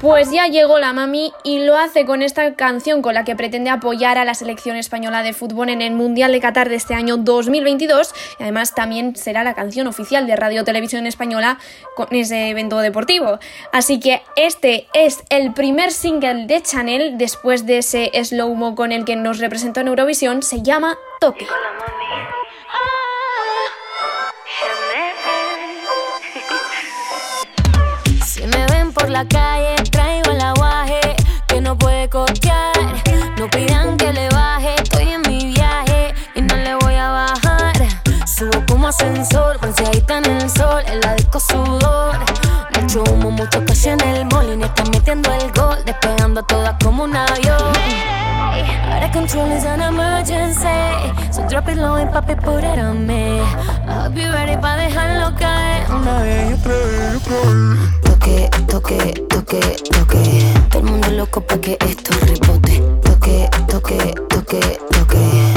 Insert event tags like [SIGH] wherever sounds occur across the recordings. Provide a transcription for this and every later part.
Pues ya llegó la mami y lo hace con esta canción con la que pretende apoyar a la selección española de fútbol en el Mundial de Qatar de este año 2022 y además también será la canción oficial de Radio Televisión Española con ese evento deportivo. Así que este es el primer single de Chanel después de ese slow-mo con el que nos representó en Eurovisión, se llama Toque. [LAUGHS] Si me ven por la calle, como ascensor, bronceadita en el sol, el la disco sudor. Mucho humo, mucho cash en el mall y ni está metiendo el gol, despegando todas como un avión. Ahora control is an emergency, so drop it low and papi, put it on me. I'll be ready pa' dejarlo caer una vez y otra vez y otra vez. Toque, toque, toque, toque. Todo el mundo loco pa' que esto rebote. Toque, toque, toque, toque.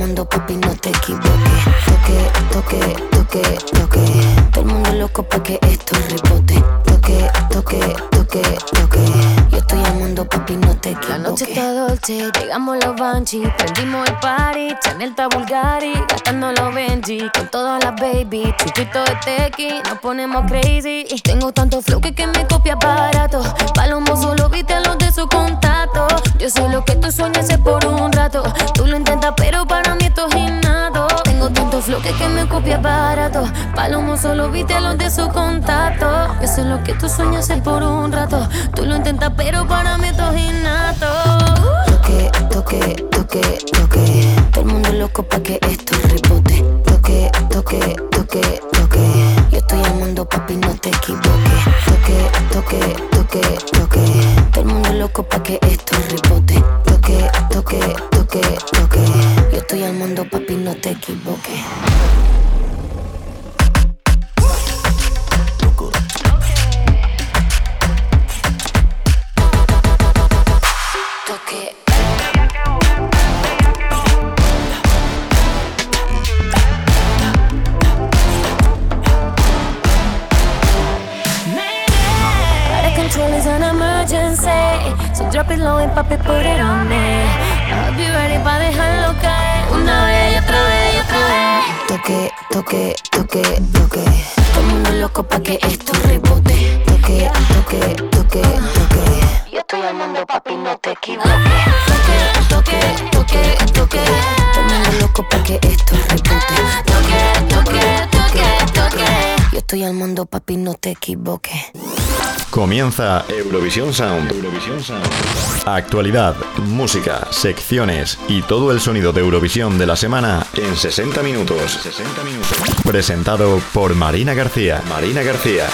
Amando, papi, no te equivoques. Toque, toque, toque, toque. Todo el mundo loco pa' que esto rebote. Toque, toque, toque, toque. No te equivoques. La noche está dolce, llegamos los Banshee, prendimos el party, Chanel está Bulgari, gastando los Benji, con todas las baby, chupito de tequi, nos ponemos crazy. Y tengo tanto flow que, que me copia barato, Palomo solo viste a los de su contacto. Yo sé lo que tú sueñas es por un rato, tú lo intentas pero para mí esto es innato. Flow que, que me copia barato, Palomo solo viste los de su contacto. Yo sé lo que tú sueñas es por un rato, tú lo intentas pero para mí es innato. Comienza Eurovisión Sound. Actualidad, música, secciones y todo el sonido de Eurovisión de la semana en 60 minutos. 60 minutos. Presentado por Marina García. Marina García.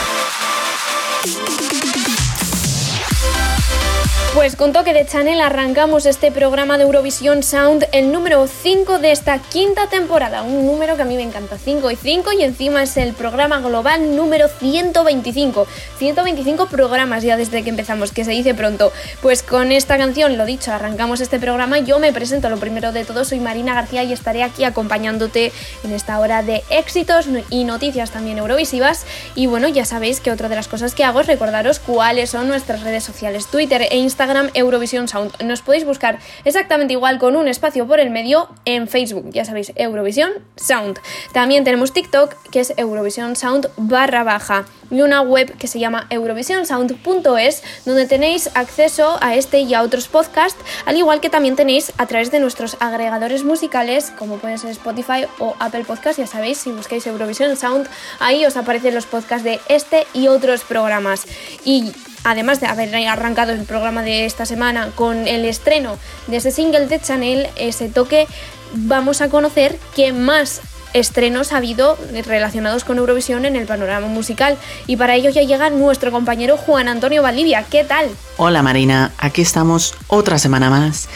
Pues con toque de Chanel arrancamos este programa de Eurovisión Sound, el número 5 de esta quinta temporada. Un número que a mí me encanta, 5 y 5, y encima es el programa global número 125. 125 programas ya desde que empezamos, que se dice pronto. Pues con esta canción, lo dicho, arrancamos este programa. Yo me presento, lo primero de todo, soy Marina García y estaré aquí acompañándote en esta hora de éxitos y noticias también eurovisivas. Y bueno, ya sabéis que otra de las cosas que hago es recordaros cuáles son nuestras redes sociales, Twitter e Instagram Eurovisión Sound. Nos podéis buscar exactamente igual con un espacio por el medio en Facebook, ya sabéis, Eurovisión Sound. También tenemos TikTok, que es Eurovisión Sound barra baja, y una web que se llama eurovisionsound.es, donde tenéis acceso a este y a otros podcasts, al igual que también tenéis a través de nuestros agregadores musicales, como pueden ser Spotify o Apple Podcast, ya sabéis, si buscáis Eurovisión Sound, ahí os aparecen los podcasts de este y otros programas. Y además de haber arrancado el programa de esta semana con el estreno de ese single de Chanel, ese toque, vamos a conocer qué más estrenos ha habido relacionados con Eurovisión en el panorama musical. Y para ello ya llega nuestro compañero Juan Antonio Valdivia. ¿Qué tal? Hola Marina, aquí estamos otra semana más.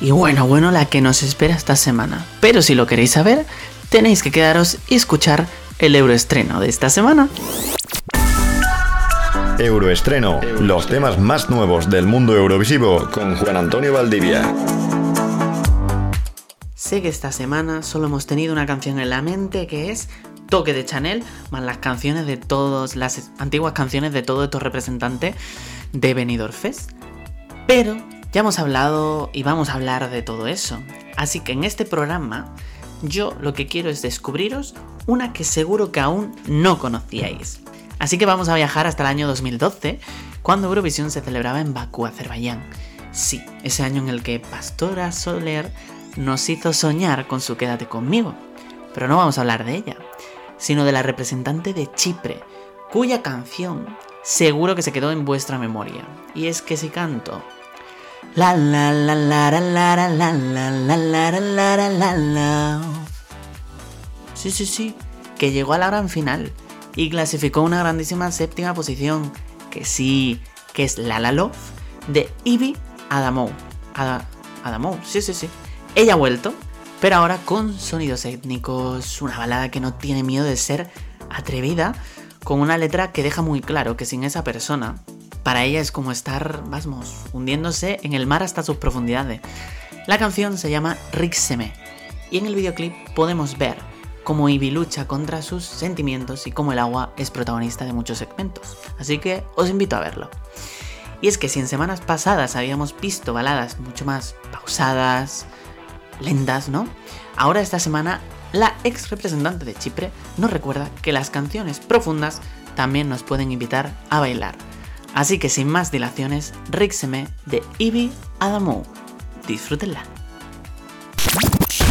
Y bueno, bueno, la que nos espera esta semana. Pero si lo queréis saber, tenéis que quedaros y escuchar el euroestreno de esta semana. Euroestreno, los temas más nuevos del mundo eurovisivo con Juan Antonio Valdivia. Sé que esta semana solo hemos tenido una canción en la mente que es toque de Chanel, más las canciones de todas las antiguas canciones de todos estos representantes de Benidorm Fest. Pero ya hemos hablado y vamos a hablar de todo eso. Así que en este programa yo lo que quiero es descubriros una que seguro que aún no conocíais. Así que vamos a viajar hasta el año 2012, cuando Eurovisión se celebraba en Bakú, Azerbaiyán. Sí, ese año en el que Pastora Soler nos hizo soñar con su Quédate conmigo. Pero no vamos a hablar de ella, sino de la representante de Chipre, cuya canción seguro que se quedó en vuestra memoria. Y es que si canto la la la la la la la la la la la la la la Sí, sí, sí, que llegó a la gran final y clasificó una grandísima séptima posición, que sí, que es La La Love de Ivy Adamou. Adamou, sí, sí, sí. Ella ha vuelto, pero ahora con sonidos étnicos, una balada que no tiene miedo de ser atrevida, con una letra que deja muy claro que sin esa persona, para ella es como estar, vamos, hundiéndose en el mar hasta sus profundidades. La canción se llama Rixeme y en el videoclip podemos ver cómo Ivy lucha contra sus sentimientos y cómo el agua es protagonista de muchos segmentos. Así que os invito a verlo. Y es que si en semanas pasadas habíamos visto baladas mucho más pausadas, lentas, ¿no? Ahora esta semana la ex representante de Chipre nos recuerda que las canciones profundas también nos pueden invitar a bailar. Así que sin más dilaciones, Rixeme de Ivy Adamou. Disfrútenla.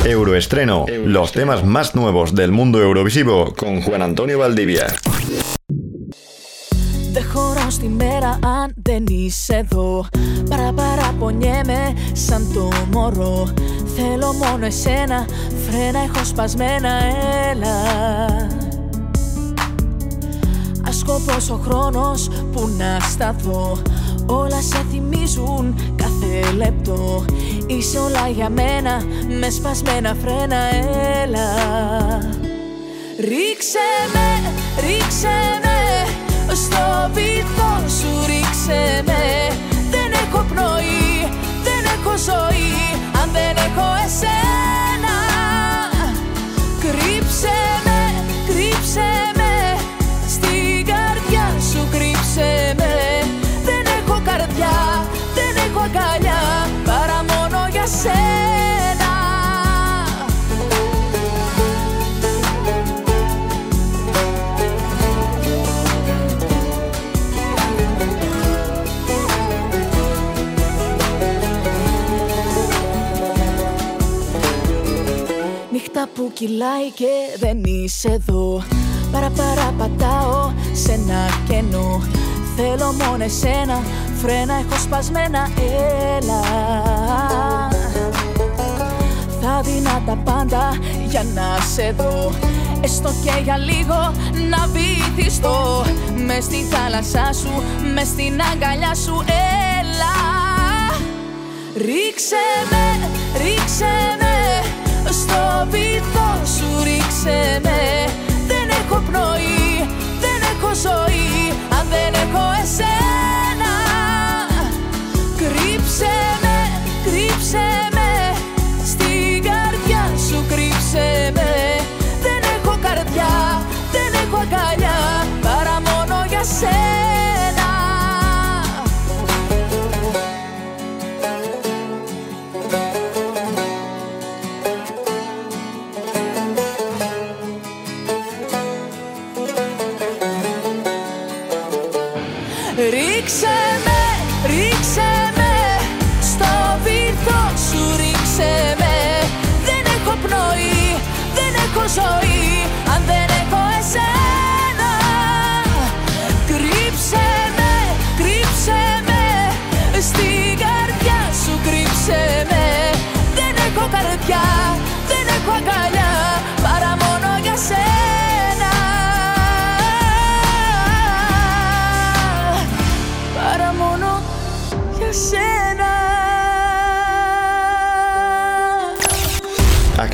Euroestreno, los temas más nuevos del mundo eurovisivo con Juan Antonio Valdivia. Δεν χωρώ στη μέρα αν δεν είσαι εδώ. Παρα παραπονιέμαι σαν το μωρό. Θέλω μόνο εσένα, φρένα έχω σπασμένα, έλα. Ασκοπός ο χρόνος που να σταθώ. Όλα σε θυμίζουν κάθε λεπτό. Είσαι όλα για μένα με σπασμένα φρένα έλα. Ρίξε με, ρίξε με Στο βυθό σου ρίξε με. Δεν έχω πνοή, δεν έχω ζωή. Αν δεν έχω εσένα που κυλάει και δεν είσαι εδώ. Παρα πατάω σε ένα κενό. Θέλω μόνο εσένα Φρένα έχω σπασμένα έλα. Θα δίνα τα πάντα για να σε δω. Έστω και για λίγο να βυθιστώ. Μες στη θάλασσά σου, μες στην αγκαλιά σου έλα. Ρίξε με, ρίξε με Στο βυθό σου ρίξε με Δεν έχω πνοή, δεν έχω ζωή. Αν δεν έχω εσένα Κρύψε με, κρύψε με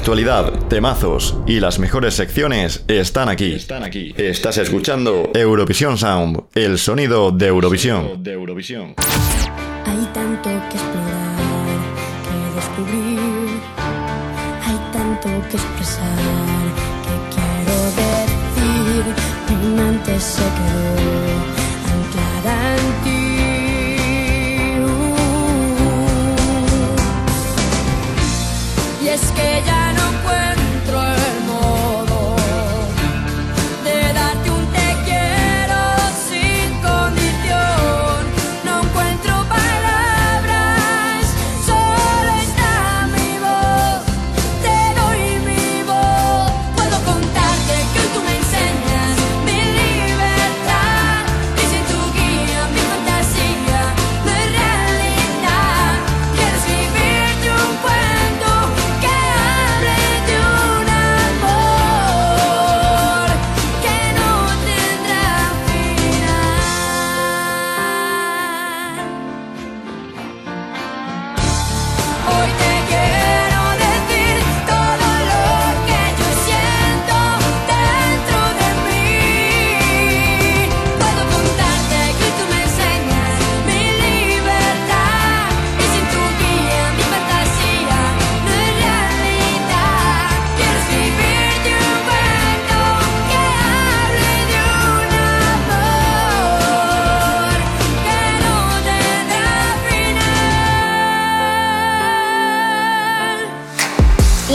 Actualidad, temazos y las mejores secciones están aquí. Están aquí. Estás escuchando Eurovisión Sound, el sonido de Eurovisión.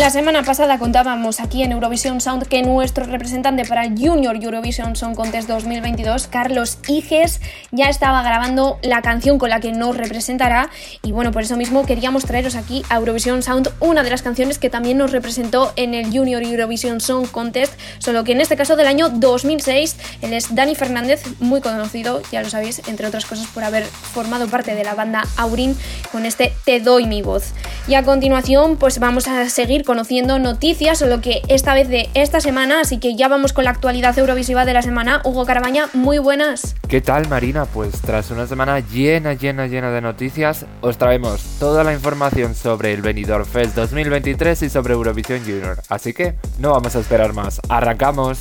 La semana pasada contábamos aquí en Eurovision Sound que nuestro representante para Junior Eurovision Song Contest 2022, Carlos Iges, ya estaba grabando la canción con la que nos representará y bueno, por eso mismo queríamos traeros aquí a Eurovision Sound una de las canciones que también nos representó en el Junior Eurovision Song Contest, solo que en este caso del año 2006, él es Dani Fernández, muy conocido, ya lo sabéis, entre otras cosas por haber formado parte de la banda Aurin con este Te doy mi voz. Y a continuación, pues vamos a seguir conociendo noticias, solo que esta vez de esta semana, así que ya vamos con la actualidad eurovisiva de la semana. Hugo Carabaña, muy buenas. ¿Qué tal Marina? Pues tras una semana llena, llena, llena de noticias, os traemos toda la información sobre el Benidorm Fest 2023 y sobre Eurovisión Junior. Así que no vamos a esperar más, ¡arrancamos!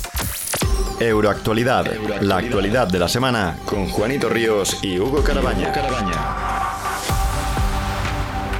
Euroactualidad, la actualidad de la semana con Juanito Ríos y Hugo Carabaña.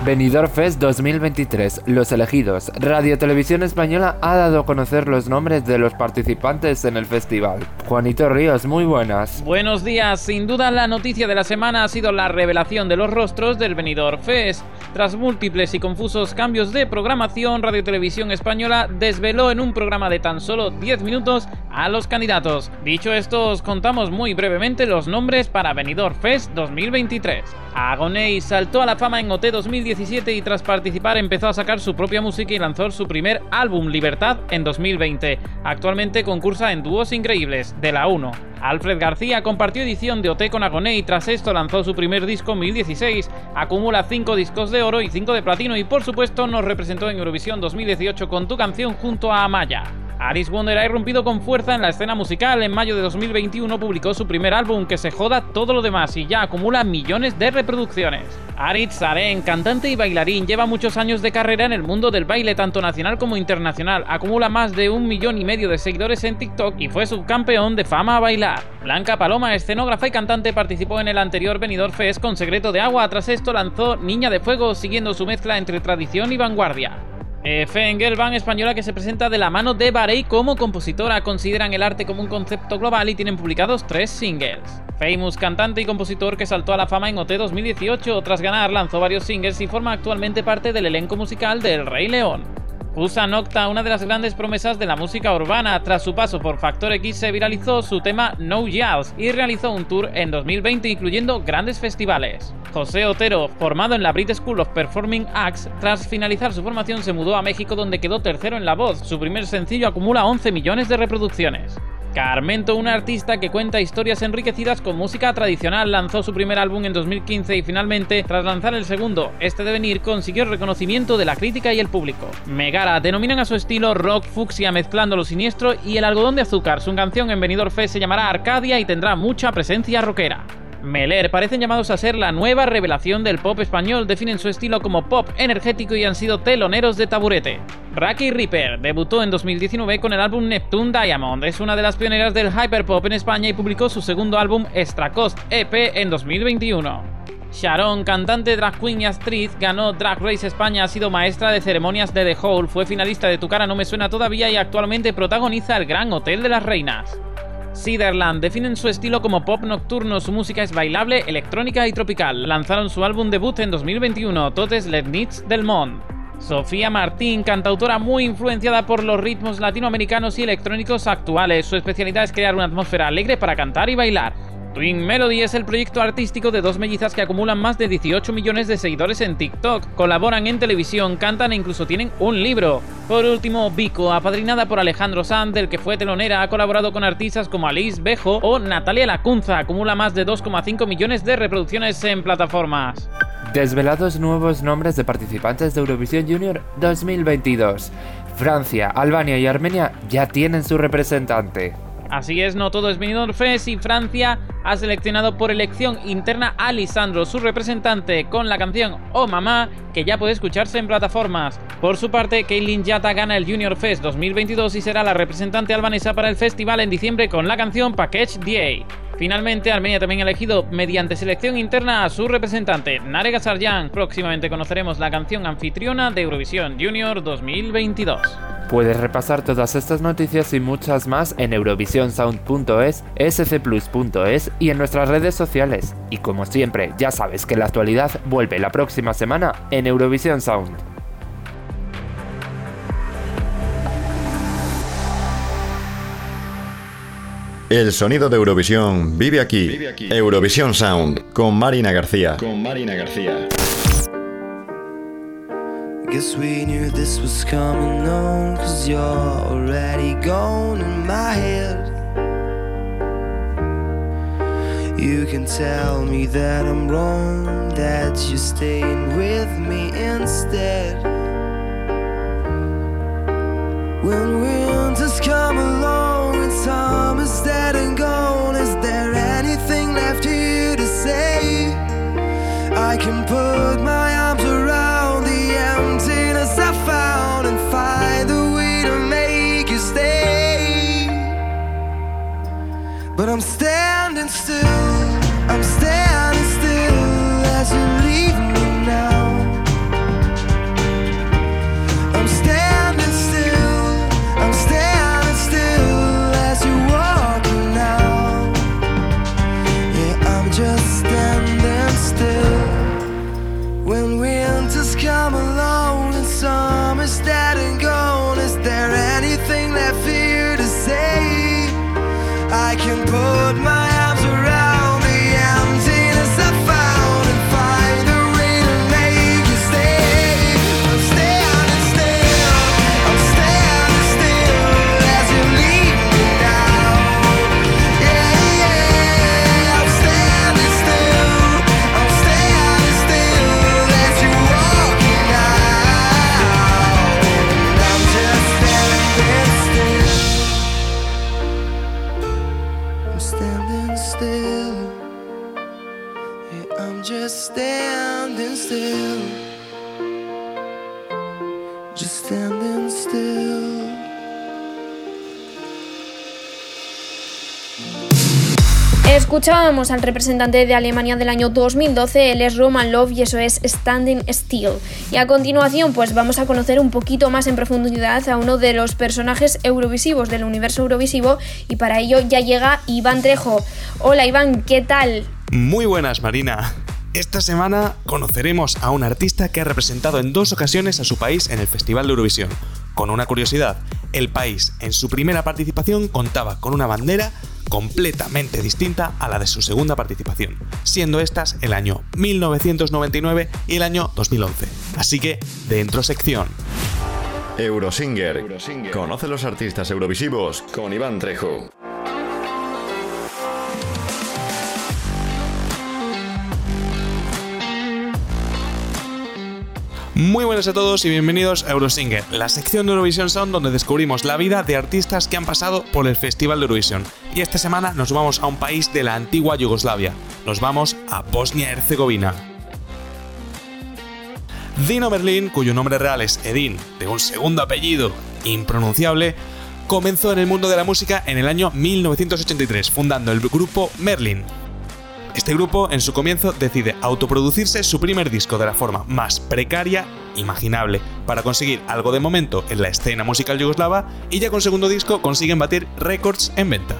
Benidorm Fest 2023, los elegidos. Radio Televisión Española ha dado a conocer los nombres de los participantes en el festival. Juanito Ríos, muy buenas. Buenos días, sin duda la noticia de la semana ha sido la revelación de los rostros del Benidorm Fest. Tras múltiples y confusos cambios de programación, Radio Televisión Española desveló en un programa de tan solo 10 minutos a los candidatos. Dicho esto, os contamos muy brevemente los nombres para Benidorm Fest 2023. Agoney saltó a la fama en OT 2017 y tras participar empezó a sacar su propia música y lanzó su primer álbum Libertad en 2020. Actualmente concursa en Dúos Increíbles, de la 1. Alfred García compartió edición de OT con Agoney y tras esto lanzó su primer disco en 2016. Acumula 5 discos de oro y 5 de platino y por supuesto nos representó en Eurovisión 2018 con tu canción junto a Amaya. Alice Wonder ha irrumpido con fuerza en la escena musical. En mayo de 2021 publicó su primer álbum, que se joda todo lo demás, y ya acumula millones de reproducciones. Aritz Saren, cantante y bailarín, lleva muchos años de carrera en el mundo del baile, tanto nacional como internacional. Acumula más de un millón y medio de seguidores en TikTok y fue subcampeón de fama a bailar. Blanca Paloma, escenógrafa y cantante, participó en el anterior Benidorm Fest con Secreto de Agua. Tras esto lanzó Niña de Fuego, siguiendo su mezcla entre tradición y vanguardia. Eh, Engelban, española que se presenta de la mano de Barei como compositora, consideran el arte como un concepto global y tienen publicados tres singles. Famous, cantante y compositor que saltó a la fama en OT 2018, tras ganar lanzó varios singles y forma actualmente parte del elenco musical del Rey León. Usa Nocta, una de las grandes promesas de la música urbana, tras su paso por Factor X se viralizó su tema No Yells y realizó un tour en 2020 incluyendo grandes festivales. José Otero, formado en la Brit School of Performing Arts, tras finalizar su formación se mudó a México donde quedó tercero en La Voz. Su primer sencillo acumula 11 millones de reproducciones. Carmento, una artista que cuenta historias enriquecidas con música tradicional, lanzó su primer álbum en 2015 y finalmente, tras lanzar el segundo, este devenir, consiguió reconocimiento de la crítica y el público. Megara denominan a su estilo rock fucsia mezclando lo siniestro y el algodón de azúcar. Su canción en Benidorm Fest se llamará Arcadia y tendrá mucha presencia rockera. Meler parecen llamados a ser la nueva revelación del pop español, definen su estilo como pop energético y han sido teloneros de taburete. Raki Reaper debutó en 2019 con el álbum Neptune Diamond, es una de las pioneras del hyperpop en España y publicó su segundo álbum Extra Cost EP en 2021. Sharon, cantante, drag queen y actriz, ganó Drag Race España, ha sido maestra de ceremonias de The Hole, fue finalista de Tu cara no me suena todavía y actualmente protagoniza el Gran Hotel de las Reinas. Ciderland definen su estilo como pop nocturno, su música es bailable, electrónica y tropical. Lanzaron su álbum debut en 2021, Totes les Nits del Monde. Sofía Martín, cantautora muy influenciada por los ritmos latinoamericanos y electrónicos actuales. Su especialidad es crear una atmósfera alegre para cantar y bailar. Twin Melody es el proyecto artístico de dos mellizas que acumulan más de 18 millones de seguidores en TikTok, colaboran en televisión, cantan e incluso tienen un libro. Por último, Vico, apadrinada por Alejandro Sanz, del que fue telonera, ha colaborado con artistas como Alice Bejo o Natalia Lacunza, acumula más de 2,5 millones de reproducciones en plataformas. Desvelados nuevos nombres de participantes de Eurovisión Junior 2022. Francia, Albania y Armenia ya tienen su representante. Así es, no todo es Benidorm Fest y Francia ha seleccionado por elección interna a Lisandro, su representante, con la canción Oh Mamá, que ya puede escucharse en plataformas. Por su parte, Kaylin Yata gana el Junior Fest 2022 y será la representante albanesa para el festival en diciembre con la canción Package DA. Finalmente, Armenia también ha elegido mediante selección interna a su representante, Nare Sarjan. Próximamente conoceremos la canción anfitriona de Eurovisión Junior 2022. Puedes repasar todas estas noticias y muchas más en eurovisionsound.es, scplus.es y en nuestras redes sociales. Y como siempre, ya sabes que la actualidad vuelve la próxima semana en Eurovisión Sound. El sonido de Eurovisión vive aquí. Eurovisión Sound con Marina García. Con Marina García. Guess we knew this was coming on, cause you're already gone in my head. You can tell me that I'm wrong, that you're staying with me instead. When winter's come along and summer's dead and gone, is there anything left to say? I can put my arms around the emptiness I found and find a way to make you stay. But I'm standing still, Escuchábamos al representante de Alemania del año 2012, él es Roman Love y eso es Standing Still. Y a continuación pues vamos a conocer un poquito más en profundidad a uno de los personajes eurovisivos del universo eurovisivo y para ello ya llega Iván Trejo. Hola Iván, ¿qué tal? Muy buenas, Marina. Esta semana conoceremos a un artista que ha representado en dos ocasiones a su país en el Festival de Eurovisión. Con una curiosidad, el país en su primera participación contaba con una bandera completamente distinta a la de su segunda participación, siendo estas el año 1999 y el año 2011. Así que, dentro sección. Eurosinger. Conoce los artistas eurovisivos con Iván Trejo. Muy buenas a todos y bienvenidos a Eurosinger, la sección de Eurovisión Sound donde descubrimos la vida de artistas que han pasado por el Festival de Eurovisión. Y esta semana nos vamos a un país de la antigua Yugoslavia. Nos vamos a Bosnia-Herzegovina. Dino Merlin, cuyo nombre real es Edin, de un segundo apellido impronunciable, comenzó en el mundo de la música en el año 1983, fundando el grupo Merlin, este grupo, en su comienzo, decide autoproducirse su primer disco de la forma más precaria imaginable, para conseguir algo de momento en la escena musical yugoslava y ya con segundo disco consiguen batir récords en venta.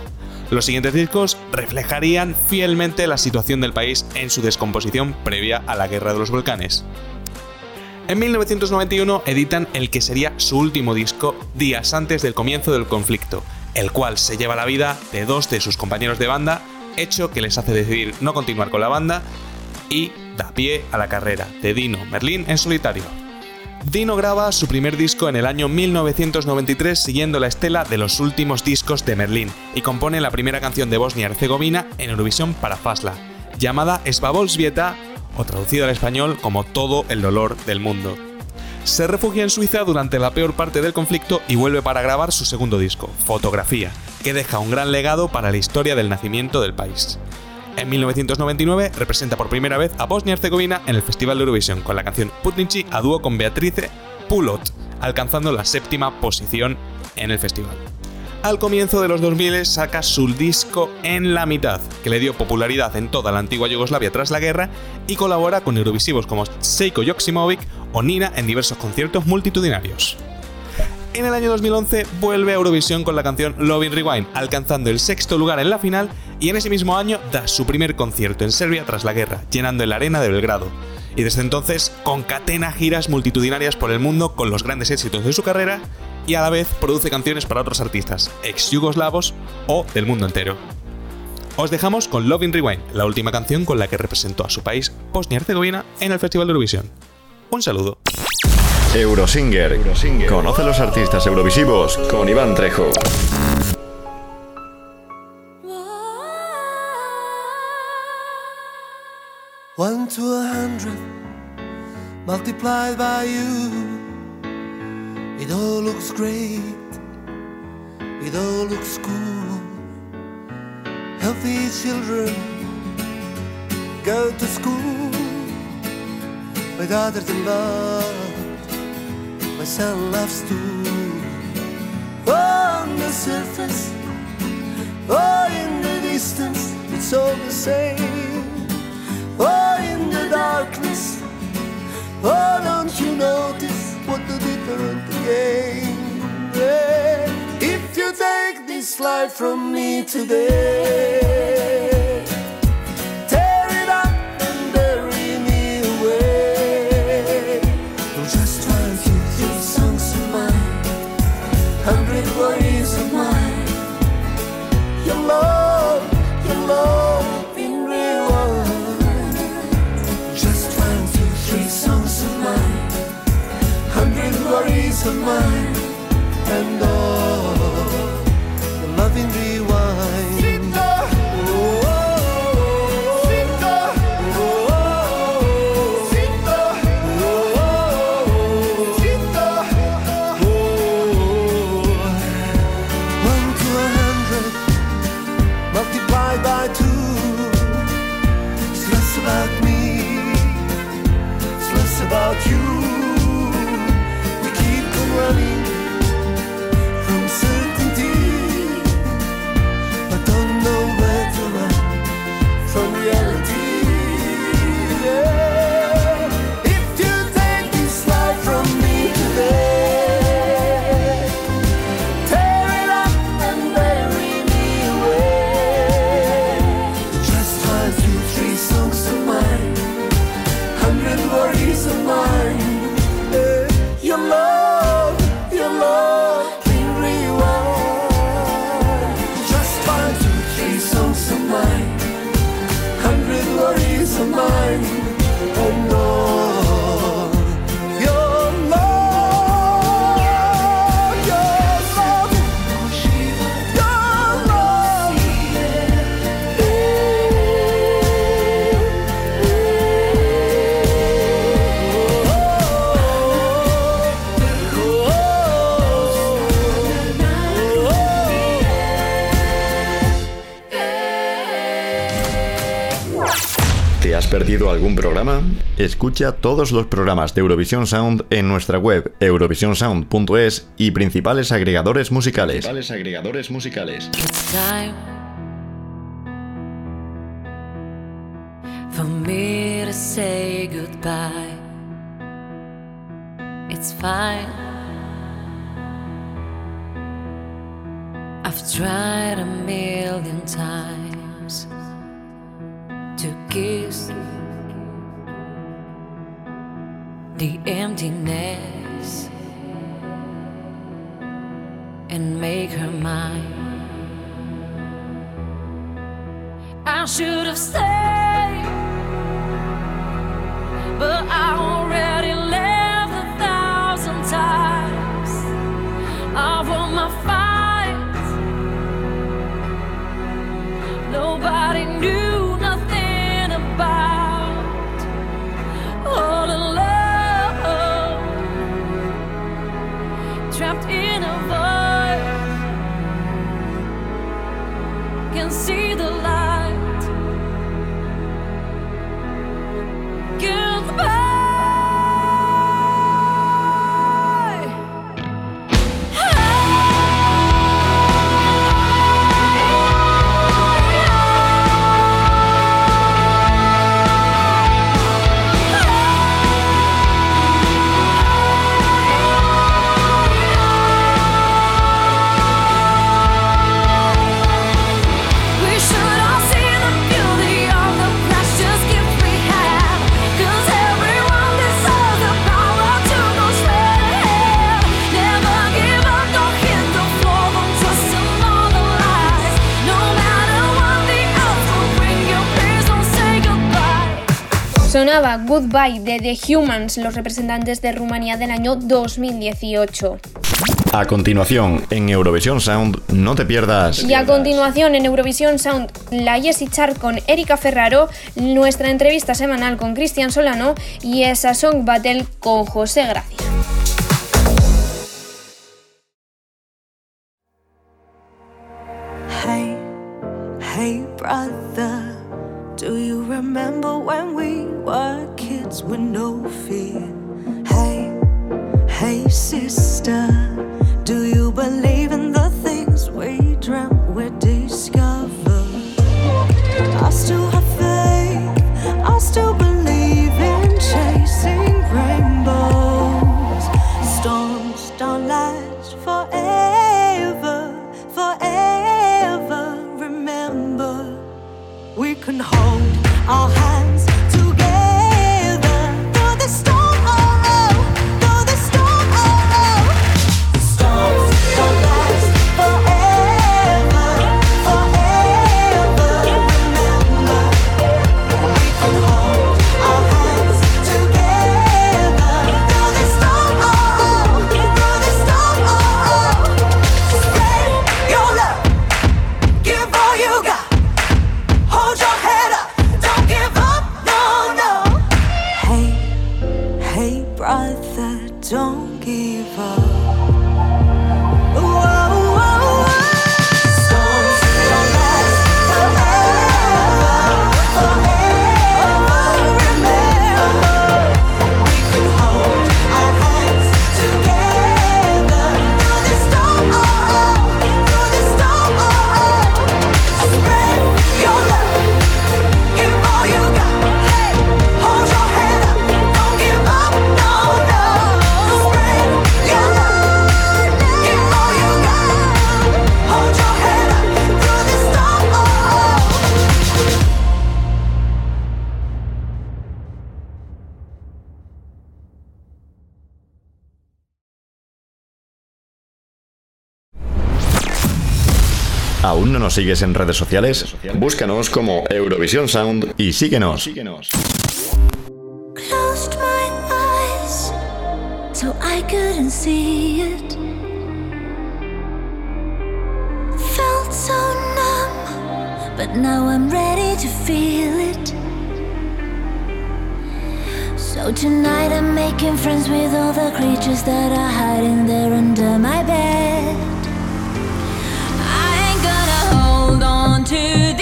Los siguientes discos reflejarían fielmente la situación del país en su descomposición previa a la Guerra de los Volcanes. En 1991 editan el que sería su último disco días antes del comienzo del conflicto, el cual se lleva la vida de dos de sus compañeros de banda, hecho que les hace decidir no continuar con la banda y da pie a la carrera de Dino Merlín en solitario. Dino graba su primer disco en el año 1993 siguiendo la estela de los últimos discos de Merlín y compone la primera canción de Bosnia y Herzegovina en Eurovisión para Fasla, llamada Svavolsvieta o traducida al español como Todo el dolor del mundo. Se refugia en Suiza durante la peor parte del conflicto y vuelve para grabar su segundo disco, Fotografía, que deja un gran legado para la historia del nacimiento del país. En 1999 representa por primera vez a Bosnia y Herzegovina en el Festival de Eurovisión con la canción Putnici a dúo con Beatrice Pulot, alcanzando la séptima posición en el festival. Al comienzo de los 2000 saca su disco En la mitad, que le dio popularidad en toda la antigua Yugoslavia tras la guerra y colabora con eurovisivos como Seiko Joksimovic o Nina en diversos conciertos multitudinarios. En el año 2011 vuelve a Eurovisión con la canción Loving Rewind, alcanzando el sexto lugar en la final y en ese mismo año da su primer concierto en Serbia tras la guerra, llenando el arena de Belgrado. Y desde entonces concatena giras multitudinarias por el mundo con los grandes éxitos de su carrera y a la vez produce canciones para otros artistas, ex yugoslavos o del mundo entero. Os dejamos con Loving Rewind, la última canción con la que representó a su país, Bosnia y Herzegovina, en el Festival de Eurovisión. Un saludo. Eurosinger. Conoce los artistas eurovisivos con Iván Trejo. One to a hundred multiplied by you. It all looks great. It all looks cool. Healthy children go to school. My daughter's in love. My son loves too. On the surface, or in the distance, it's all the same. Oh, in the darkness, oh, don't you notice what the different again? Yeah. If you take this life from me today, of and all. The loving Escucha todos los programas de Eurovision Sound en nuestra web eurovisionsound.es y principales agregadores musicales. Goodbye. It's fine. I've tried a million times to kiss. the emptiness and make her mine. I should have stayed, but I already left a thousand times. I want my fire. Sonaba Goodbye de The Humans, los representantes de Rumanía del año 2018. A continuación, en Eurovisión Sound, no te pierdas. Y a continuación, en Eurovisión Sound, la Jessie Char con Erika Ferraro, nuestra entrevista semanal con Cristian Solano y esa Song Battle con José Gracia. Hey, hey. Do you remember when we were kids with no fear? Hey, hey, sister. sigues en redes sociales, búscanos como Eurovisión Sound y síguenos. but now I'm ready to feel it. So tonight I'm making friends with all the creatures that are hiding there under my bed. To.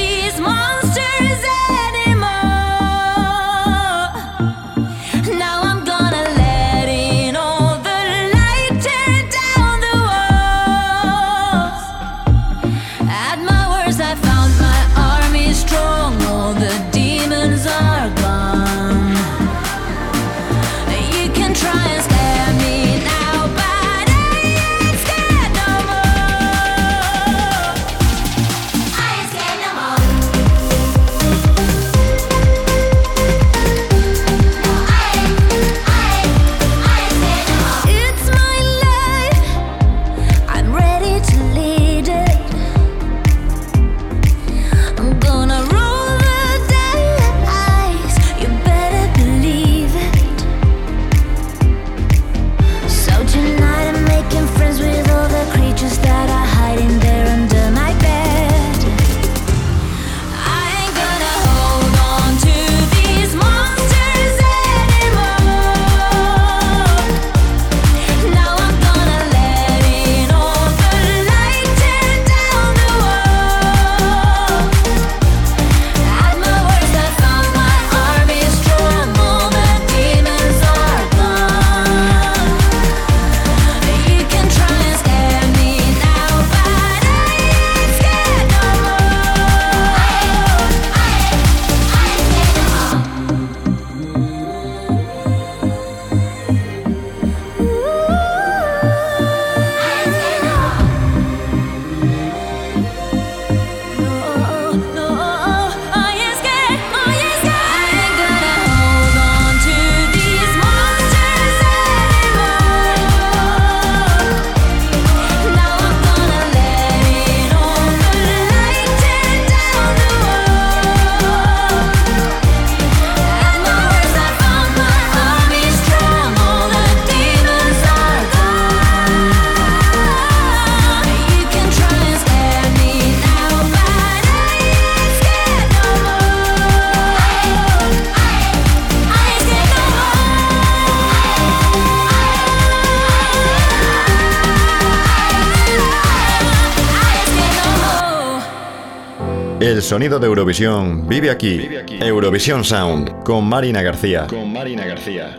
Sonido de Eurovisión vive aquí. Eurovisión Sound con Marina García. Con Marina García.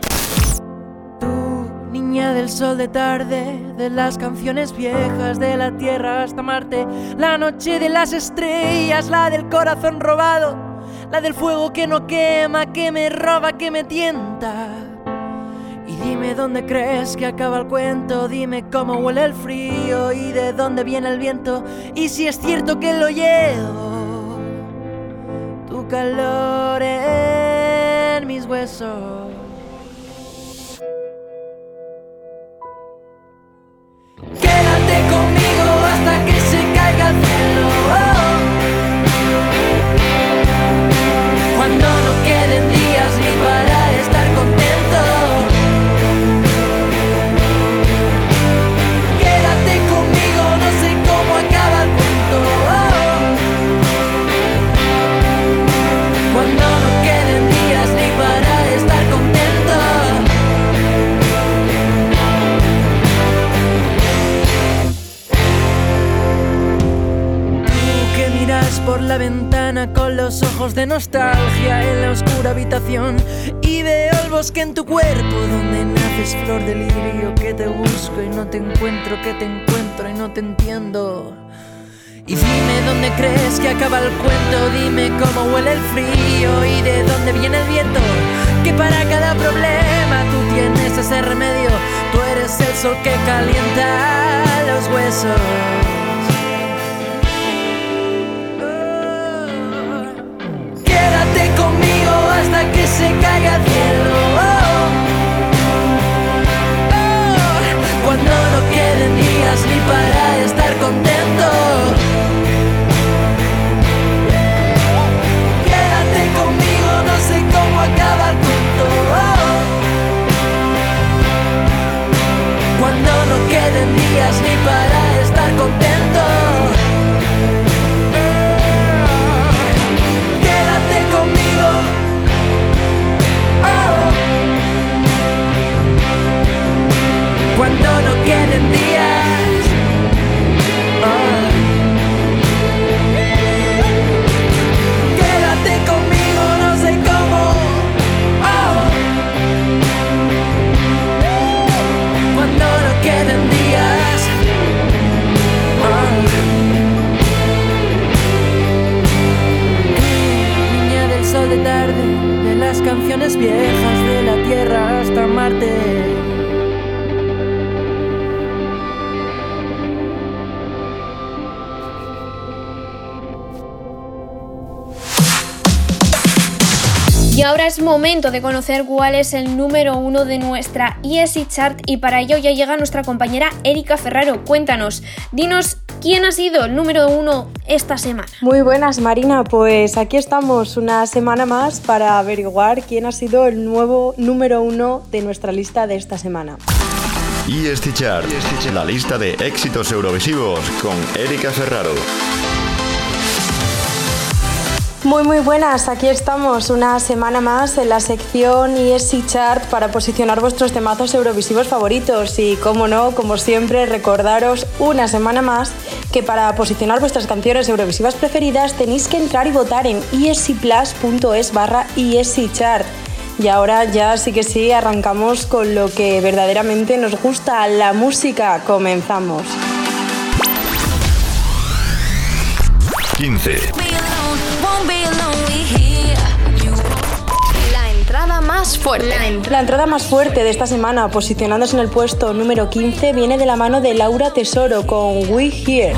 Tú, niña del sol de tarde, de las canciones viejas, de la tierra hasta Marte, la noche de las estrellas, la del corazón robado, la del fuego que no quema, que me roba, que me tienta. Y dime dónde crees que acaba el cuento, dime cómo huele el frío y de dónde viene el viento, y si es cierto que lo llevo, calor en mis huesos. Crees que acaba el cuento, dime cómo huele el frío y de dónde viene el viento. Que para cada problema tú tienes ese remedio, tú eres el sol que calienta los huesos. Quédate conmigo hasta que se caiga el cielo. Oh, oh, cuando no queden días ni para estar contento. Queden días ni para estar contento. Quédate conmigo. Oh. Cuando no queden días. Momento de conocer cuál es el número uno de nuestra ESI Chart y para ello ya llega nuestra compañera Erika Ferraro. Cuéntanos, dinos quién ha sido el número uno esta semana. Muy buenas Marina, pues aquí estamos una semana más para averiguar quién ha sido el nuevo número uno de nuestra lista de esta semana. Y este chart, la lista de éxitos eurovisivos con Erika Ferraro. Muy muy buenas, aquí estamos una semana más en la sección ESC Chart para posicionar vuestros temazos eurovisivos favoritos y como no, como siempre, recordaros una semana más que para posicionar vuestras canciones eurovisivas preferidas tenéis que entrar y votar en escplus.es barra Chart. Y ahora ya sí que sí, arrancamos con lo que verdaderamente nos gusta, la música. Comenzamos. 15. Más fuerte. La entrada más fuerte de esta semana, posicionándose en el puesto número 15, viene de la mano de Laura Tesoro con We Here.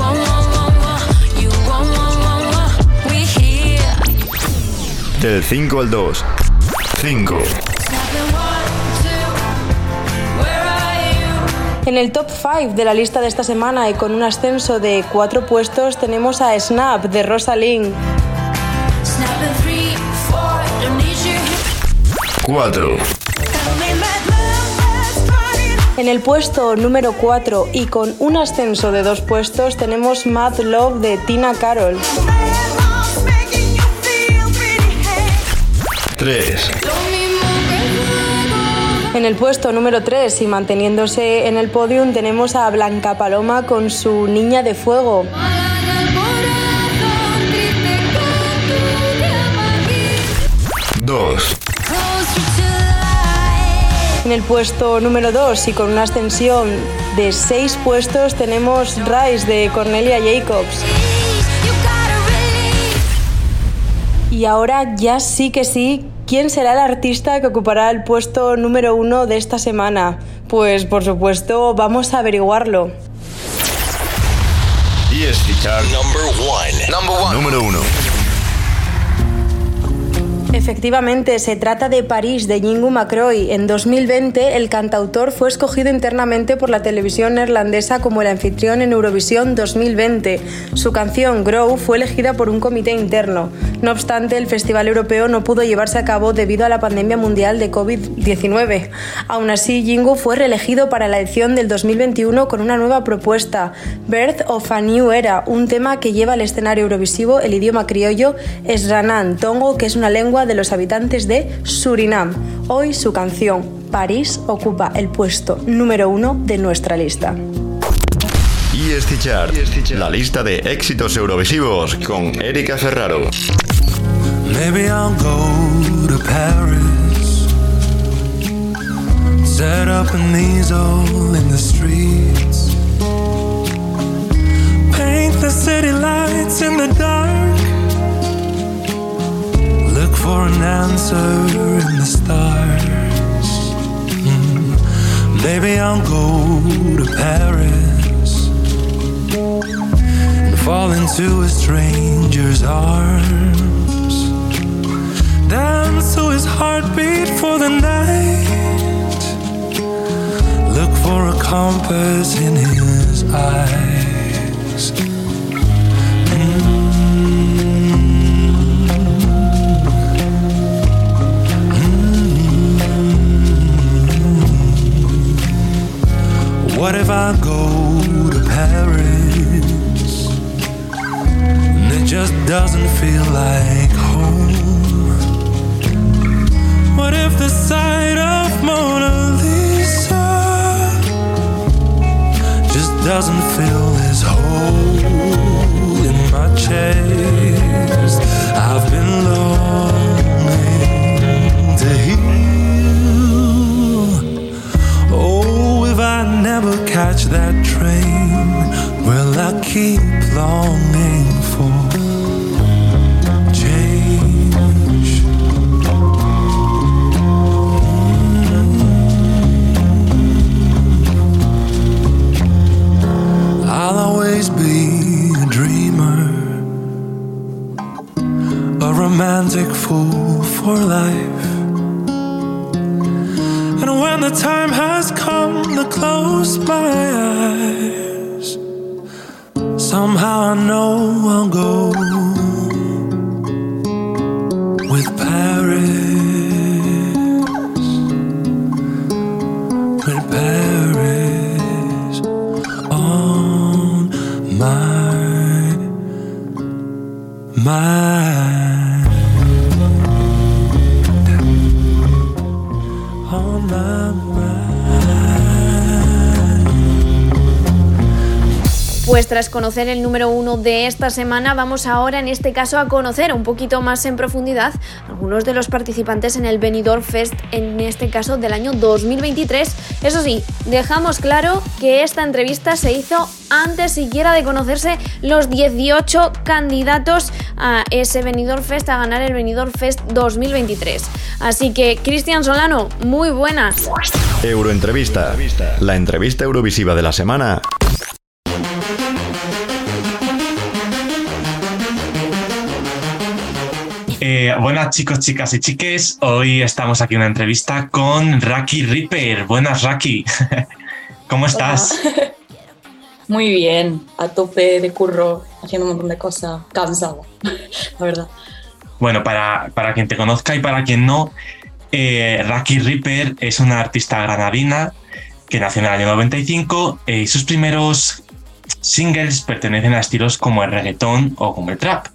Del 5 al 2. 5. En el top 5 de la lista de esta semana y con un ascenso de 4 puestos tenemos a Snap de Rosalind. 4. En el puesto número 4 y con un ascenso de 2 puestos tenemos Mad Love de Tina Carol. 3. En el puesto número 3 y manteniéndose en el podium tenemos a Blanca Paloma con su Niña de Fuego. 2. En el puesto número 2 y con una ascensión de 6 puestos tenemos Rise de Cornelia Jacobs. Y ahora ya sí que sí, ¿quién será el artista que ocupará el puesto número 1 de esta semana? Pues por supuesto vamos a averiguarlo. Y es Chart Number one. Number one. número 1. Efectivamente, se trata de París de Jingu Macroy. En 2020, el cantautor fue escogido internamente por la televisión neerlandesa como el anfitrión en Eurovisión 2020. Su canción Grow fue elegida por un comité interno. No obstante, el Festival Europeo no pudo llevarse a cabo debido a la pandemia mundial de COVID-19. Aún así, Jingu fue reelegido para la edición del 2021 con una nueva propuesta, Birth of a New Era, un tema que lleva al escenario eurovisivo el idioma criollo Esranan Tongo, que es una lengua de los habitantes de Surinam. Hoy su canción París ocupa el puesto número uno de nuestra lista. Y es Chart, la lista de éxitos eurovisivos con Erika Ferraro. Maybe I'll go to Paris. Set up an easel in the streets. Paint the city lights in the dark. For an answer in the stars. Mm. Maybe I'll go to Paris and fall into a stranger's arms. Dance to his heartbeat for the night. Look for a compass in his eyes. What if I go to Paris and it just doesn't feel like home? What if the sight of Mona Lisa just doesn't fill this hole in my chest? I've been longing never catch that train, will I keep longing for change? I'll always be a dreamer, a romantic fool for life. The time has come to close my eyes, somehow I know I'll go Pues tras conocer el número uno de esta semana, vamos ahora en este caso a conocer un poquito más en profundidad algunos de los participantes en el Benidorm Fest, en este caso del año 2023. Eso sí, dejamos claro que esta entrevista se hizo antes siquiera de conocerse los 18 candidatos a ese Benidorm Fest, a ganar el Benidorm Fest 2023. Así que, Cristian Solano, muy buenas. Euroentrevista, la entrevista eurovisiva de la semana. Eh, buenas chicos, chicas y chiques. Hoy estamos aquí en una entrevista con Raki Ripper. Buenas Raki. [LAUGHS] ¿Cómo estás? [LAUGHS] Muy bien, a tope de curro, haciendo un montón de cosas, cansado, [LAUGHS] la verdad. Bueno, para, para quien te conozca y para quien no, eh, Raki Ripper es una artista granadina que nació en el año 95 eh, y sus primeros singles pertenecen a estilos como el reggaetón o como el trap.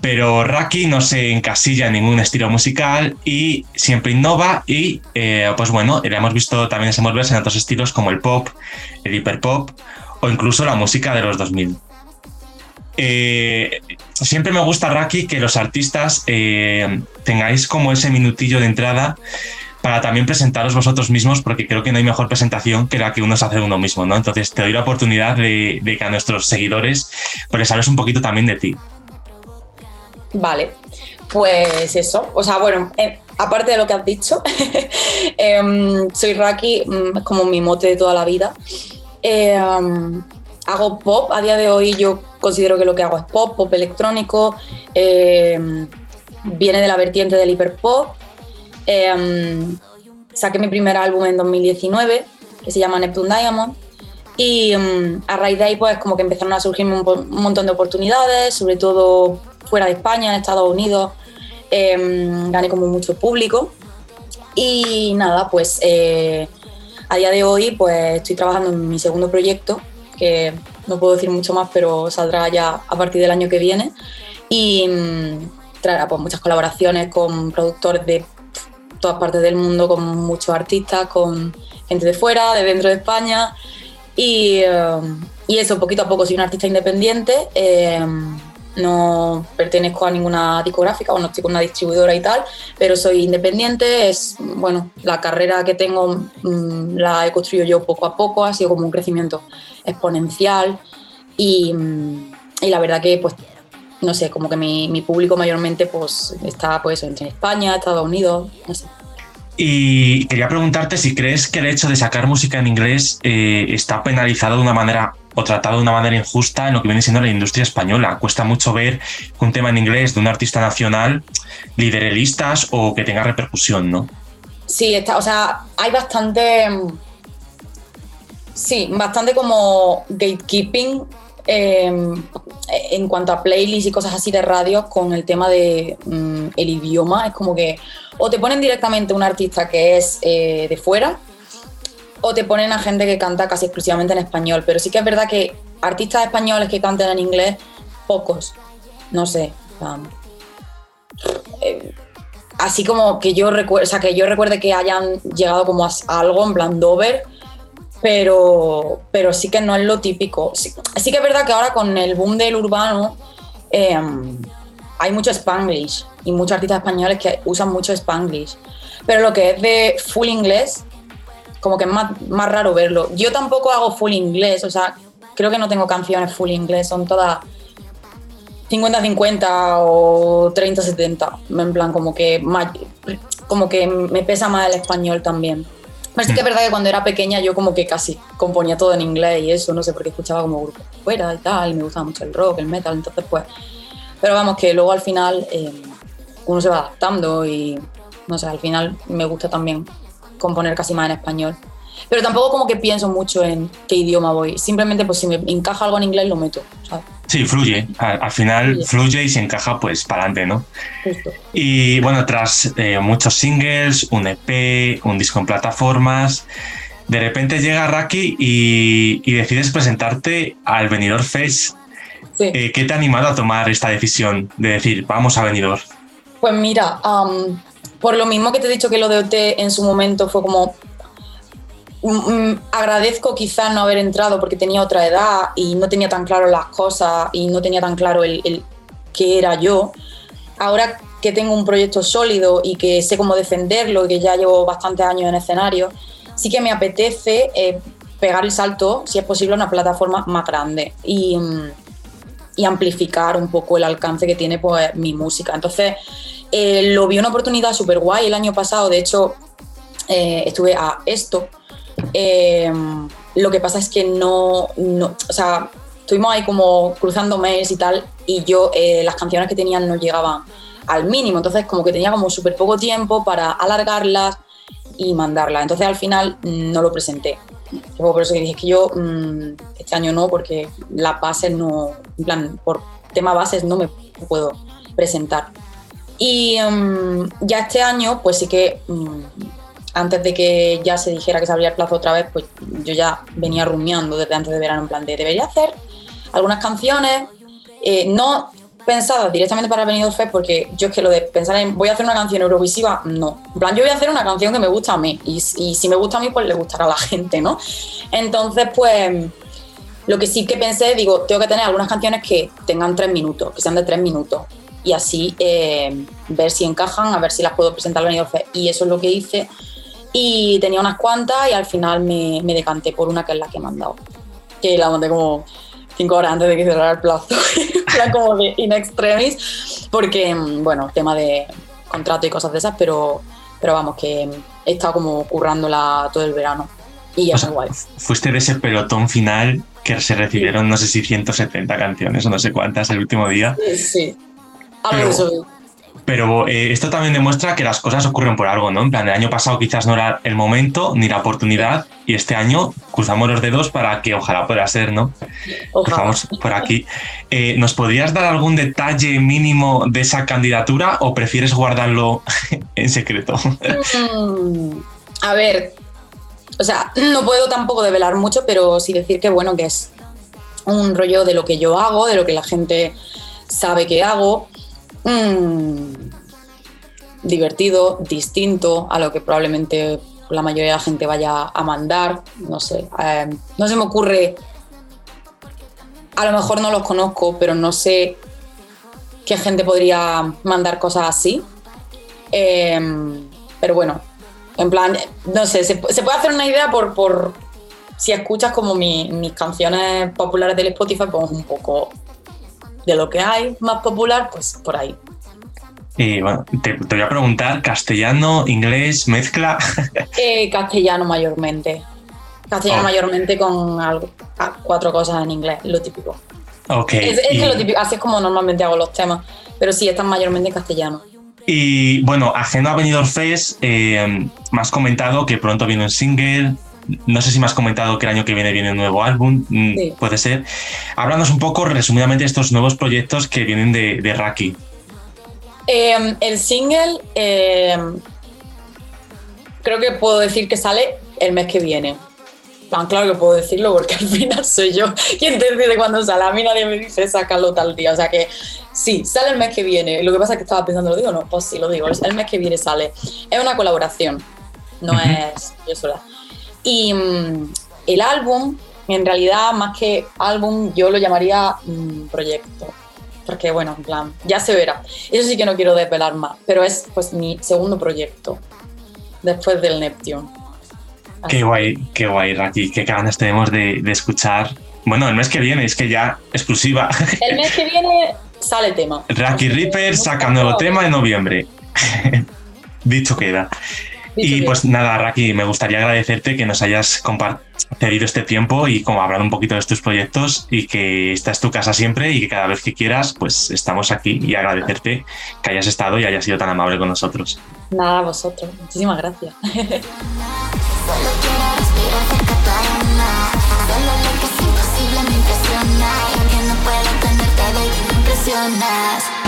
Pero Raki no se encasilla en ningún estilo musical y siempre innova y eh, pues bueno, le hemos visto también desenvolverse en otros estilos como el pop, el hiperpop o incluso la música de los 2000. eh, siempre me gusta, Raki, que los artistas eh, tengáis como ese minutillo de entrada para también presentaros vosotros mismos, porque creo que no hay mejor presentación que la que uno se hace uno mismo, ¿no? Entonces te doy la oportunidad de, de que a nuestros seguidores pues les hables un poquito también de ti. Vale, pues eso. O sea, bueno, eh, aparte de lo que has dicho, [LAUGHS] em, soy Raki, mm, es como mi mote de toda la vida. Em, hago pop, a día de hoy yo considero que lo que hago es pop, pop electrónico, em, viene de la vertiente del hiperpop. Saqué mi primer álbum en 2019, que se llama Neptune Diamond. Y a raíz de ahí, pues como que empezaron a surgirme un montón de oportunidades, sobre todo fuera de España, en Estados Unidos. Em, gané como mucho público. Y nada, pues eh, a día de hoy, pues estoy trabajando en mi segundo proyecto, que no puedo decir mucho más, pero saldrá ya a partir del año que viene. Y mm, traerá pues muchas colaboraciones con productores de todas partes del mundo, con muchos artistas, con gente de fuera, de dentro de España. Y, eh, y eso, poquito a poco soy un artista independiente. eh, no pertenezco a ninguna discográfica o no estoy con una distribuidora y tal, pero soy independiente. Es, bueno, la carrera que tengo mm, la he construido yo poco a poco, ha sido como un crecimiento exponencial. Y, mm, y la verdad que, pues, no sé, como que mi, mi público mayormente pues está pues entre España, Estados Unidos, no sé. Y quería preguntarte si crees que el hecho de sacar música en inglés eh, está penalizado de una manera o tratado de una manera injusta en lo que viene siendo la industria española. Cuesta mucho ver un tema en inglés de un artista nacional lidere listas o que tenga repercusión, ¿no? Sí, está, o sea, hay bastante. mm, Sí, bastante como gatekeeping eh, en cuanto a playlists y cosas así de radio con el tema de mm, el idioma. Es como que o te ponen directamente un artista que es eh, de fuera o te ponen a gente que canta casi exclusivamente en español. Pero sí que es verdad que artistas españoles que canten en inglés, pocos. No sé. eh, así como que yo recuerdo, sea, que yo recuerde que hayan llegado como a, algo en plan Dover, pero, pero sí que no es lo típico. Sí, que es verdad que ahora con el boom del urbano eh, hay mucho spanglish y muchos artistas españoles que usan mucho spanglish. Pero lo que es de full inglés, como que es más, más raro verlo. Yo tampoco hago full inglés, o sea, creo que no tengo canciones full inglés, son todas 50-50 o 30-70. En plan, como que, ma- como que me pesa más el español también. Pero sí que es verdad que cuando era pequeña yo como que casi componía todo en inglés y eso, no sé, porque escuchaba como grupos fuera y tal, y me gustaba mucho el rock, el metal, entonces pues... Pero vamos, que luego al final eh, uno se va adaptando y no sé, al final me gusta también componer casi más en español. Pero tampoco como que pienso mucho en qué idioma voy, simplemente pues si me encaja algo en inglés lo meto, ¿sabes? Sí, fluye. Al, al final fluye y se encaja pues para adelante, ¿no? Justo. Y bueno, tras eh, muchos singles, un EP, un disco en plataformas, de repente llega Raki y, y decides presentarte al Venidor Fest. Eh, ¿Qué te ha animado a tomar esta decisión de decir, vamos a Venidor? Pues mira, am, por lo mismo que te he dicho que lo de OT en su momento fue como. mm, mm, agradezco quizás no haber entrado porque tenía otra edad y no tenía tan claro las cosas y no tenía tan claro el, qué era yo. Ahora que tengo un proyecto sólido y que sé cómo defenderlo y que ya llevo bastantes años en escenario, sí que me apetece eh, pegar el salto, si es posible, a una plataforma más grande. Y. mm, y amplificar un poco el alcance que tiene pues, mi música. Entonces, eh, lo vi una oportunidad súper guay el año pasado, de hecho, eh, estuve a esto. Eh, lo que pasa es que no, no, o sea, estuvimos ahí como cruzando mails y tal, y yo eh, las canciones que tenían no llegaban al mínimo, entonces como que tenía como súper poco tiempo para alargarlas y mandarlas. Entonces al final mm, no lo presenté. Por eso que dije que yo mm, este año no, porque las bases no, en plan, por tema bases no me puedo presentar. Y mm, ya este año, pues sí que mm, antes de que ya se dijera que se abría el plazo otra vez, pues yo ya venía rumiando desde antes de verano en plan de debería hacer algunas canciones, eh, no pensadas directamente para Benidorm Fest, porque yo es que lo de pensar en voy a hacer una canción eurovisiva, no. En plan, yo voy a hacer una canción que me gusta a mí, y, y si me gusta a mí, pues le gustará a la [LAUGHS] gente, ¿no? Entonces, pues Lo que sí que pensé, digo, tengo que tener algunas canciones que tengan tres minutos, que sean de tres minutos. Y así eh, ver si encajan, a ver si las puedo presentar al Benidorm. Y eso es lo que hice. Y tenía unas cuantas y al final me, me decanté por una que es la que me han dado. Que la mandé como cinco horas antes de que cerrara el plazo. [LAUGHS] Era como de in extremis. Porque, mm, bueno, tema de contrato y cosas de esas, pero, pero vamos, que he estado como currándola todo el verano. Y ya O sea, guay. Fuiste de ese pelotón final que se recibieron, no sé si 170 canciones o no sé cuántas el último día. Sí, sí. Pero-. Pero eh, esto también demuestra que las cosas ocurren por algo, ¿no? En plan, el año pasado quizás no era el momento ni la oportunidad y este año cruzamos los dedos para que ojalá pueda ser, ¿no? Estamos por aquí. Eh, ¿Nos podrías dar algún detalle mínimo de esa candidatura o prefieres guardarlo [LAUGHS] en secreto? Mm, a ver, o sea, no puedo tampoco develar mucho, pero sí decir que bueno, que es un rollo de lo que yo hago, de lo que la gente sabe que hago. Mm, divertido, distinto a lo que probablemente la mayoría de la gente vaya a mandar. No sé, eh, no se me ocurre. A lo mejor no los conozco, pero no sé qué gente podría mandar cosas así. Em, pero bueno, en plan, no sé, se, se puede hacer una idea por, por si escuchas como mi- mis canciones populares del Spotify, pues un poco de lo que hay más popular, pues por ahí. Y bueno, te, te voy a preguntar, castellano, inglés, mezcla. [LAUGHS] Eh, castellano mayormente. Castellano Oh. mayormente con algo, a- cuatro cosas en inglés, lo típico. ok. Es, es y- lo típico, así es como normalmente hago los temas, pero sí, están mayormente en castellano. Y bueno, ajeno a Benidorm Fest, eh, me has comentado que pronto viene un single. No sé si me has comentado que el año que viene viene un nuevo álbum. mm, Sí. Puede ser. Háblanos un poco, resumidamente, de estos nuevos proyectos que vienen de, de Raki. Eh, el single, eh, creo que puedo decir que sale el mes que viene. Tan claro que puedo decirlo porque al [LAUGHS] final soy yo quien te decide cuándo sale. A mí nadie me dice sácalo tal día. O sea que sí, sale el mes que viene. Lo que pasa es que estaba pensando, ¿lo digo no? Pues sí, lo digo. El mes que viene sale. Es una colaboración, no es yo sola. Y mm, el álbum, en realidad, más que álbum, yo lo llamaría mm, proyecto. Porque, bueno, en plan, ya se verá. Eso sí que no quiero desvelar más, pero es pues mi segundo proyecto después del Neptune. Qué guay, qué guay, Raki. Qué ganas tenemos de, de escuchar. Bueno, el mes que viene, es que ya exclusiva. [LAUGHS] El mes que viene sale tema. Raki Reaper saca nuevo tema en noviembre. [LAUGHS] Dicho queda. Y pues nada, Raki, me gustaría agradecerte que nos hayas compartido este tiempo y como hablar un poquito de tus proyectos y que esta es tu casa siempre y que cada vez que quieras, pues estamos aquí y agradecerte que hayas estado y hayas sido tan amable con nosotros. Nada, a vosotros. Muchísimas gracias. [LAUGHS]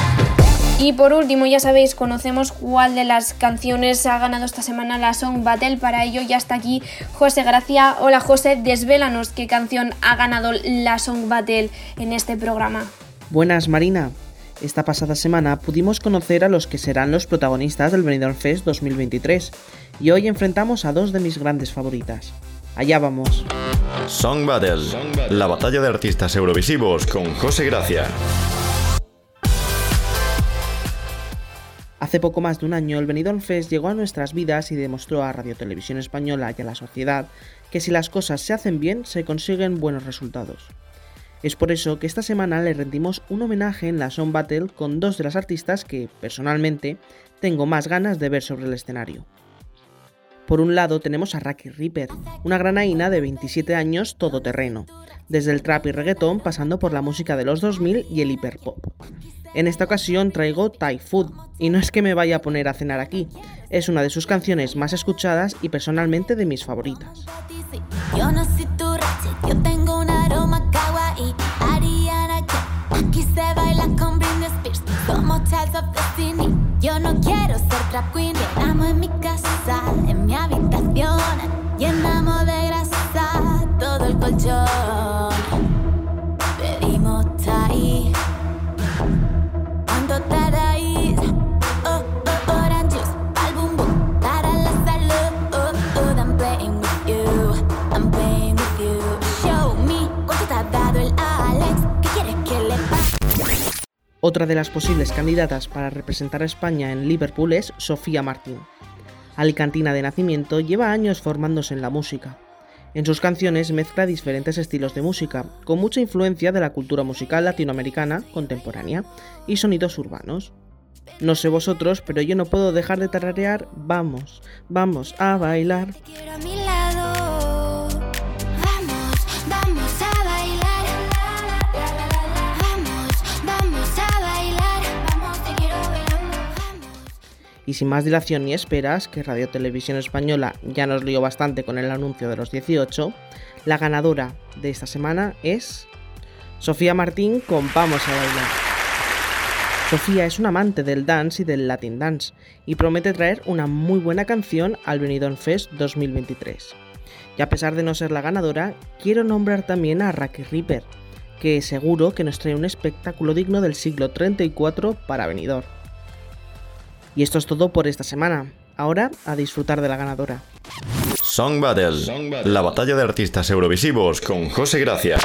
Y por último, ya sabéis, conocemos cuál de las canciones ha ganado esta semana la Song Battle. Para ello ya está aquí José Gracia. Hola José, desvélanos qué canción ha ganado la Song Battle en este programa. Buenas Marina. Esta pasada semana pudimos conocer a los que serán los protagonistas del Benidorm Fest 2023 y hoy enfrentamos a dos de mis grandes favoritas. Allá vamos. Song Battle, la batalla de artistas eurovisivos con José Gracia. Hace poco más de un año el Benidorm Fest llegó a nuestras vidas y demostró a Radio Televisión Española y a la sociedad que si las cosas se hacen bien se consiguen buenos resultados. Es por eso que esta semana le rendimos un homenaje en la Song Battle con dos de las artistas que, personalmente, tengo más ganas de ver sobre el escenario. Por un lado tenemos a Raki Reaper, una granaína de 27 años todoterreno, desde el trap y reggaetón pasando por la música de los 2000 y el hiperpop. En esta ocasión traigo Thai Food, y no es que me vaya a poner a cenar aquí, es una de sus canciones más escuchadas y personalmente de mis favoritas. Yo no quiero ser trap queen Llenamos en mi casa, en mi habitación. Llenamos de grasa todo el colchón Otra de las posibles candidatas para representar a España en Liverpool es Sofía Martín. Alicantina de nacimiento, lleva años formándose en la música. En sus canciones mezcla diferentes estilos de música, con mucha influencia de la cultura musical latinoamericana contemporánea y sonidos urbanos. No sé vosotros, pero yo no puedo dejar de tararear Vamos, vamos a bailar. Y sin más dilación ni esperas, que Radio Televisión Española ya nos lió bastante con el anuncio de los 18, la ganadora de esta semana es Sofía Martín con Vamos a bailar. Sofía es una amante del dance y del Latin dance y promete traer una muy buena canción al Benidorm Fest 2023. Y a pesar de no ser la ganadora, quiero nombrar también a Racky Ripper, que seguro que nos trae un espectáculo digno del siglo 34 para Benidorm. Y esto es todo por esta semana. Ahora a disfrutar de la ganadora. Song Battle, la batalla de artistas eurovisivos con José Gracia.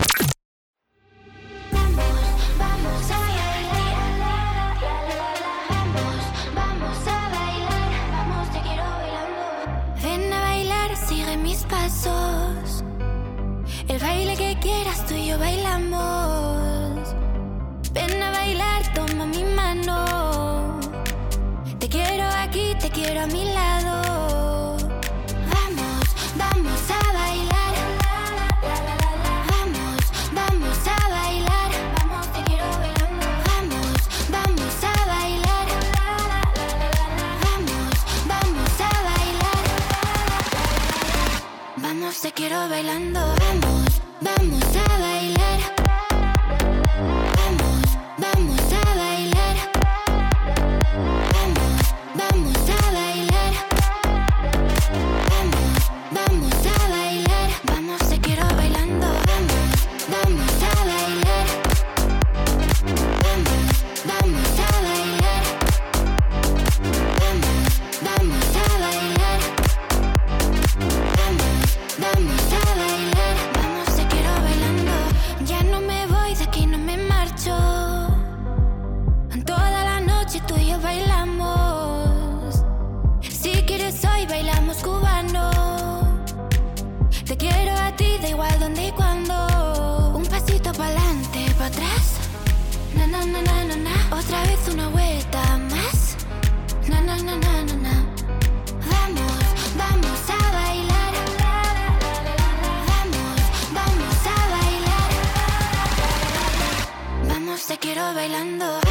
Quiero bailando.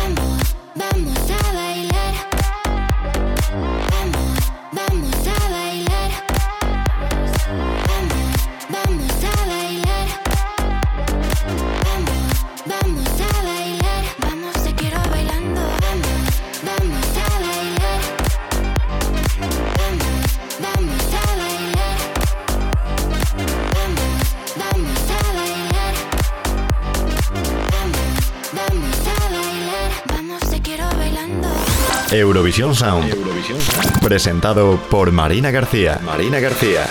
Eurovisión Sound. Presentado por Marina García. Marina García.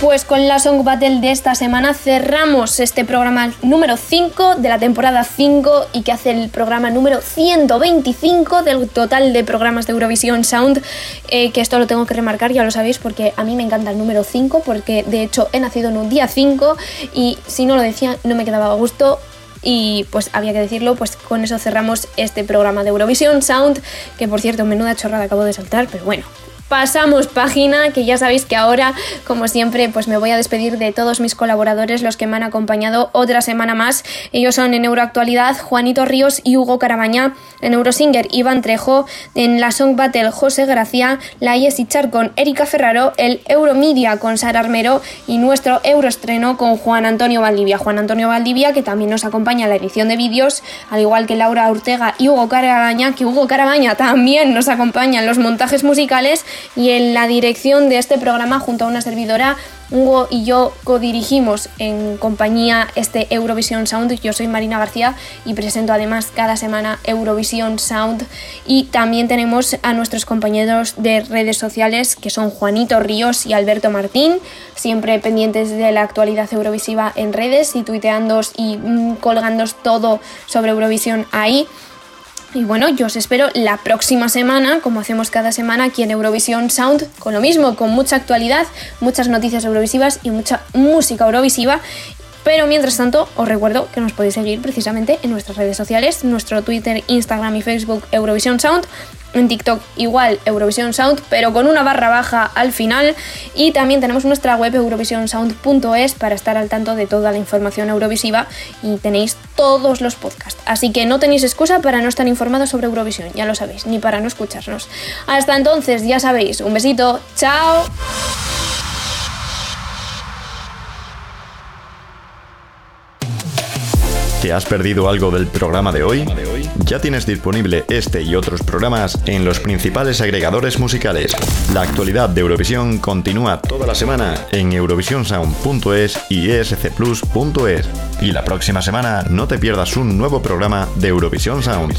Pues con la Song Battle de esta semana cerramos este programa número 5 de la temporada 5 y que hace el programa número 125 del total de programas de Eurovisión Sound. eh, que esto lo tengo que remarcar, ya lo sabéis, porque a mí me encanta el número 5, porque de hecho he nacido en un día 5 y si no lo decía no me quedaba a gusto y pues había que decirlo, pues con eso cerramos este programa de Eurovisión Sound, que por cierto, menuda chorrada acabo de saltar, pero bueno. Pasamos página, que ya sabéis que ahora, como siempre, pues me voy a despedir de todos mis colaboradores, los que me han acompañado otra semana más. Ellos son en Euroactualidad Juanito Ríos y Hugo Carabaña, en Eurosinger Iván Trejo, en la Song Battle José Gracia, la y Char con Erika Ferraro, el Euromedia con Sara Armero y nuestro Euroestreno con Juan Antonio Valdivia. Juan Antonio Valdivia, que también nos acompaña en la edición de vídeos, al igual que Laura Ortega y Hugo Carabaña, que Hugo Carabaña también nos acompaña en los montajes musicales y en la dirección de este programa junto a una servidora Hugo y yo codirigimos en compañía este Eurovisión Sound. Yo soy Marina García y presento además cada semana Eurovisión Sound. Y también tenemos a nuestros compañeros de redes sociales que son Juanito Ríos y Alberto Martín, siempre pendientes de la actualidad eurovisiva en redes y tuiteando y mm, colgando todo sobre Eurovisión ahí. Y bueno, yo os espero la próxima semana, como hacemos cada semana aquí en Eurovisión Sound, con lo mismo, con mucha actualidad, muchas noticias eurovisivas y mucha música eurovisiva. Pero mientras tanto, os recuerdo que nos podéis seguir precisamente en nuestras redes sociales, nuestro Twitter, Instagram y Facebook Eurovisión Sound, en TikTok igual Eurovisión Sound, pero con una barra baja al final. Y también tenemos nuestra web eurovisionsound.es para estar al tanto de toda la información eurovisiva y tenéis todos los podcasts. Así que no tenéis excusa para no estar informados sobre Eurovisión, ya lo sabéis, ni para no escucharnos. Hasta entonces, ya sabéis, un besito, chao. ¿Te has perdido algo del programa de hoy? Ya tienes disponible este y otros programas en los principales agregadores musicales. La actualidad de Eurovisión continúa toda la semana en eurovisionsound.es y escplus.es. Y la próxima semana no te pierdas un nuevo programa de Eurovisión Sound.